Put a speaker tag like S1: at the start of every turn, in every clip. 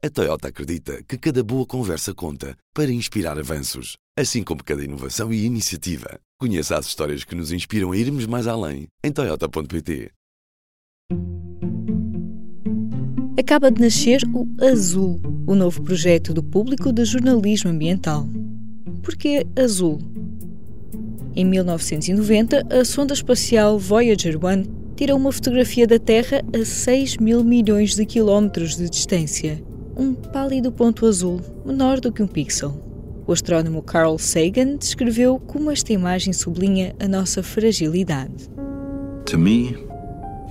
S1: A Toyota acredita que cada boa conversa conta para inspirar avanços, assim como cada inovação e iniciativa. Conheça as histórias que nos inspiram a irmos mais além em Toyota.pt.
S2: Acaba de nascer o Azul, o novo projeto do público de jornalismo ambiental. Porquê Azul? Em 1990, a sonda espacial Voyager 1 tirou uma fotografia da Terra a 6 mil milhões de quilómetros de distância. Um pálido ponto azul, menor do que um pixel. O astrónomo Carl Sagan descreveu como esta imagem sublinha a nossa fragilidade.
S3: To me,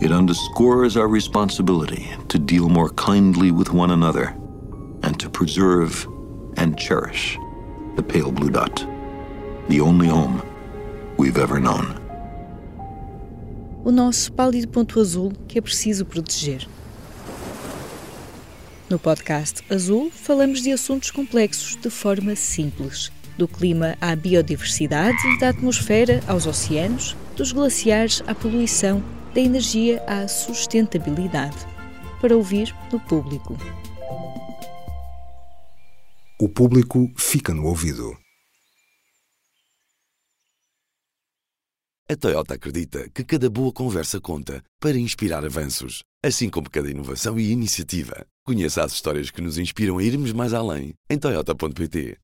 S3: it underscores our responsibility to deal more kindly with one another and to preserve and cherish the pale blue dot, the only home we've ever known
S2: o nosso pálido ponto azul que é preciso proteger. No podcast Azul, falamos de assuntos complexos de forma simples. Do clima à biodiversidade, da atmosfera aos oceanos, dos glaciares à poluição, da energia à sustentabilidade. Para ouvir no público.
S4: O público fica no ouvido.
S1: A Toyota acredita que cada boa conversa conta para inspirar avanços, assim como cada inovação e iniciativa. Conheça as histórias que nos inspiram a irmos mais além em Toyota.pt.